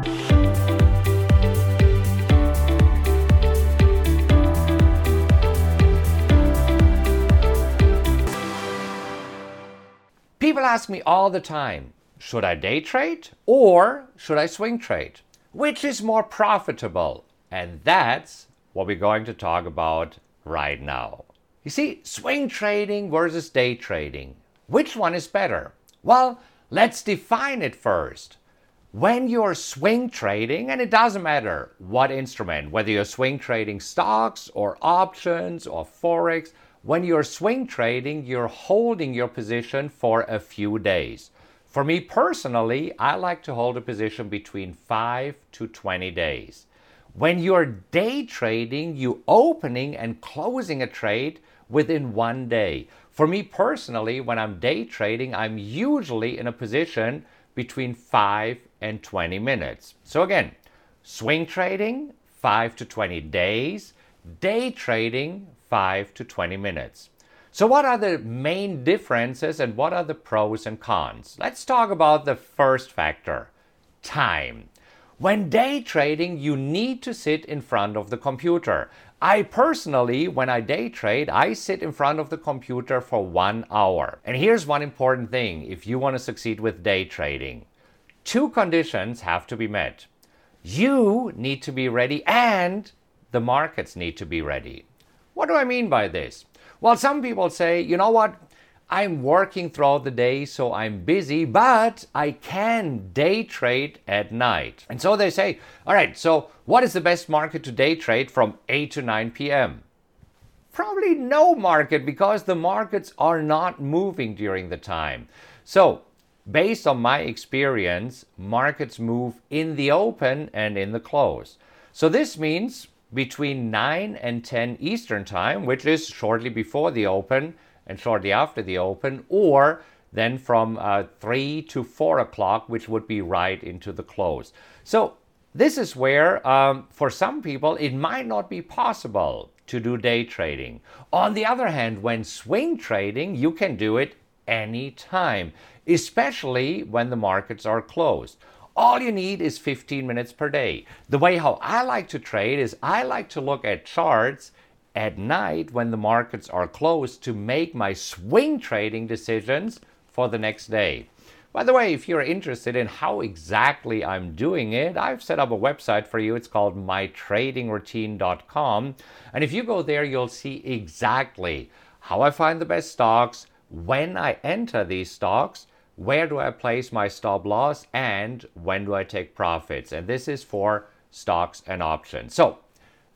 People ask me all the time should I day trade or should I swing trade? Which is more profitable? And that's what we're going to talk about right now. You see, swing trading versus day trading. Which one is better? Well, let's define it first. When you're swing trading, and it doesn't matter what instrument, whether you're swing trading stocks or options or forex, when you're swing trading, you're holding your position for a few days. For me personally, I like to hold a position between 5 to 20 days. When you're day trading, you opening and closing a trade within one day. For me personally, when I'm day trading, I'm usually in a position between 5 and 20 minutes. So again, swing trading, 5 to 20 days, day trading, 5 to 20 minutes. So, what are the main differences and what are the pros and cons? Let's talk about the first factor time. When day trading, you need to sit in front of the computer. I personally, when I day trade, I sit in front of the computer for one hour. And here's one important thing if you want to succeed with day trading two conditions have to be met. You need to be ready, and the markets need to be ready. What do I mean by this? Well, some people say, you know what? I'm working throughout the day, so I'm busy, but I can day trade at night. And so they say, all right, so what is the best market to day trade from 8 to 9 p.m.? Probably no market because the markets are not moving during the time. So, based on my experience, markets move in the open and in the close. So, this means between 9 and 10 Eastern Time, which is shortly before the open and shortly after the open, or then from uh, 3 to 4 o'clock, which would be right into the close. So, this is where, um, for some people, it might not be possible to do day trading. On the other hand, when swing trading, you can do it anytime, especially when the markets are closed. All you need is 15 minutes per day. The way how I like to trade is I like to look at charts at night when the markets are closed to make my swing trading decisions for the next day. By the way, if you're interested in how exactly I'm doing it, I've set up a website for you. It's called mytradingroutine.com. And if you go there, you'll see exactly how I find the best stocks, when I enter these stocks, where do I place my stop loss, and when do I take profits. And this is for stocks and options. So,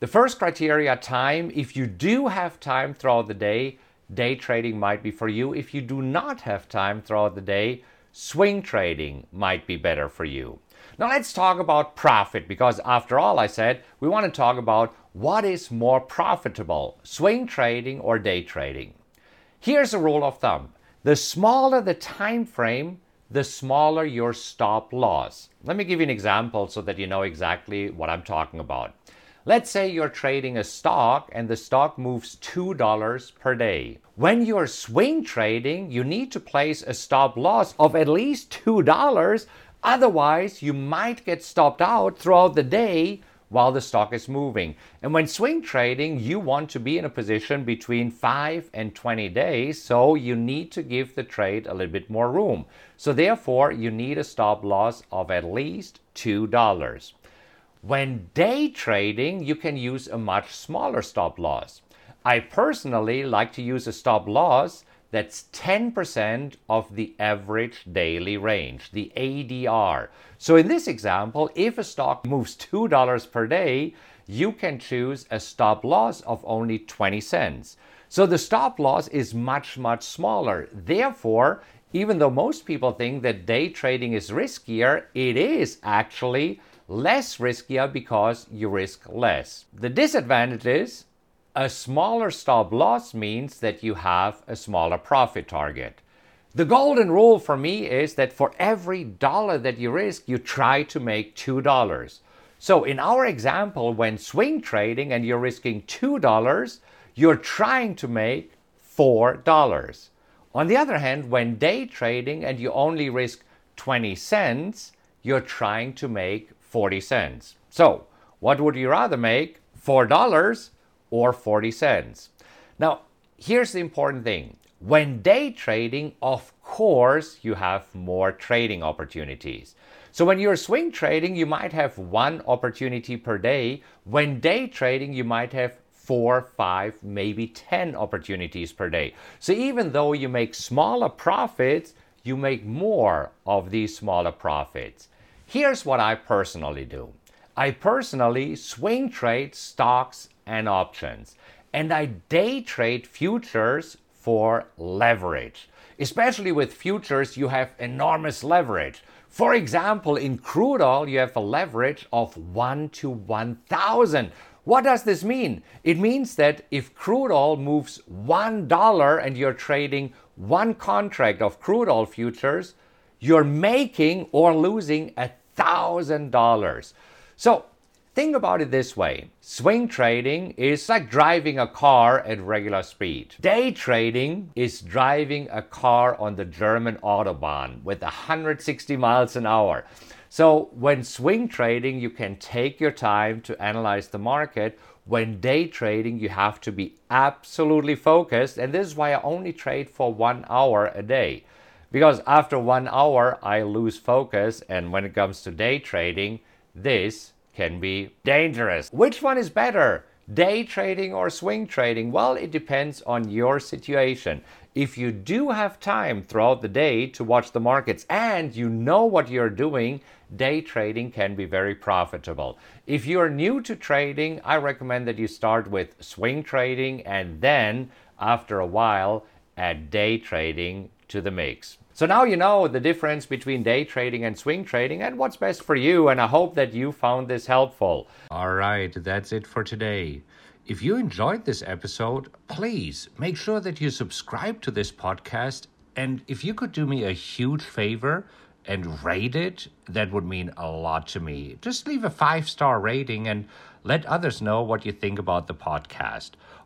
the first criteria time, if you do have time throughout the day, day trading might be for you. If you do not have time throughout the day, swing trading might be better for you. Now let's talk about profit because after all I said, we want to talk about what is more profitable, swing trading or day trading. Here's a rule of thumb. The smaller the time frame, the smaller your stop loss. Let me give you an example so that you know exactly what I'm talking about. Let's say you're trading a stock and the stock moves $2 per day. When you're swing trading, you need to place a stop loss of at least $2. Otherwise, you might get stopped out throughout the day while the stock is moving. And when swing trading, you want to be in a position between 5 and 20 days, so you need to give the trade a little bit more room. So therefore, you need a stop loss of at least $2. When day trading, you can use a much smaller stop loss. I personally like to use a stop loss that's 10% of the average daily range, the ADR. So in this example, if a stock moves $2 per day, you can choose a stop loss of only 20 cents. So the stop loss is much, much smaller. Therefore, even though most people think that day trading is riskier, it is actually less riskier because you risk less. The disadvantage is a smaller stop loss means that you have a smaller profit target. The golden rule for me is that for every dollar that you risk, you try to make $2. So in our example, when swing trading and you're risking $2, you're trying to make $4. On the other hand, when day trading and you only risk 20 cents, you're trying to make 40 cents. So, what would you rather make? $4 or 40 cents? Now, here's the important thing. When day trading, of course, you have more trading opportunities. So when you're swing trading, you might have one opportunity per day. When day trading, you might have four, five, maybe 10 opportunities per day. So even though you make smaller profits, you make more of these smaller profits. Here's what I personally do I personally swing trade stocks and options, and I day trade futures for leverage. Especially with futures, you have enormous leverage. For example, in crude oil, you have a leverage of 1 to 1,000. What does this mean? It means that if crude oil moves $1 and you're trading one contract of crude oil futures, you're making or losing $1,000. So think about it this way swing trading is like driving a car at regular speed. Day trading is driving a car on the German Autobahn with 160 miles an hour. So when swing trading, you can take your time to analyze the market. When day trading, you have to be absolutely focused. And this is why I only trade for one hour a day. Because after one hour, I lose focus. And when it comes to day trading, this can be dangerous. Which one is better? Day trading or swing trading? Well, it depends on your situation. If you do have time throughout the day to watch the markets and you know what you're doing, day trading can be very profitable. If you're new to trading, I recommend that you start with swing trading and then, after a while, add day trading to the mix. So now you know the difference between day trading and swing trading and what's best for you, and I hope that you found this helpful. All right, that's it for today. If you enjoyed this episode, please make sure that you subscribe to this podcast. And if you could do me a huge favor and rate it, that would mean a lot to me. Just leave a five star rating and let others know what you think about the podcast.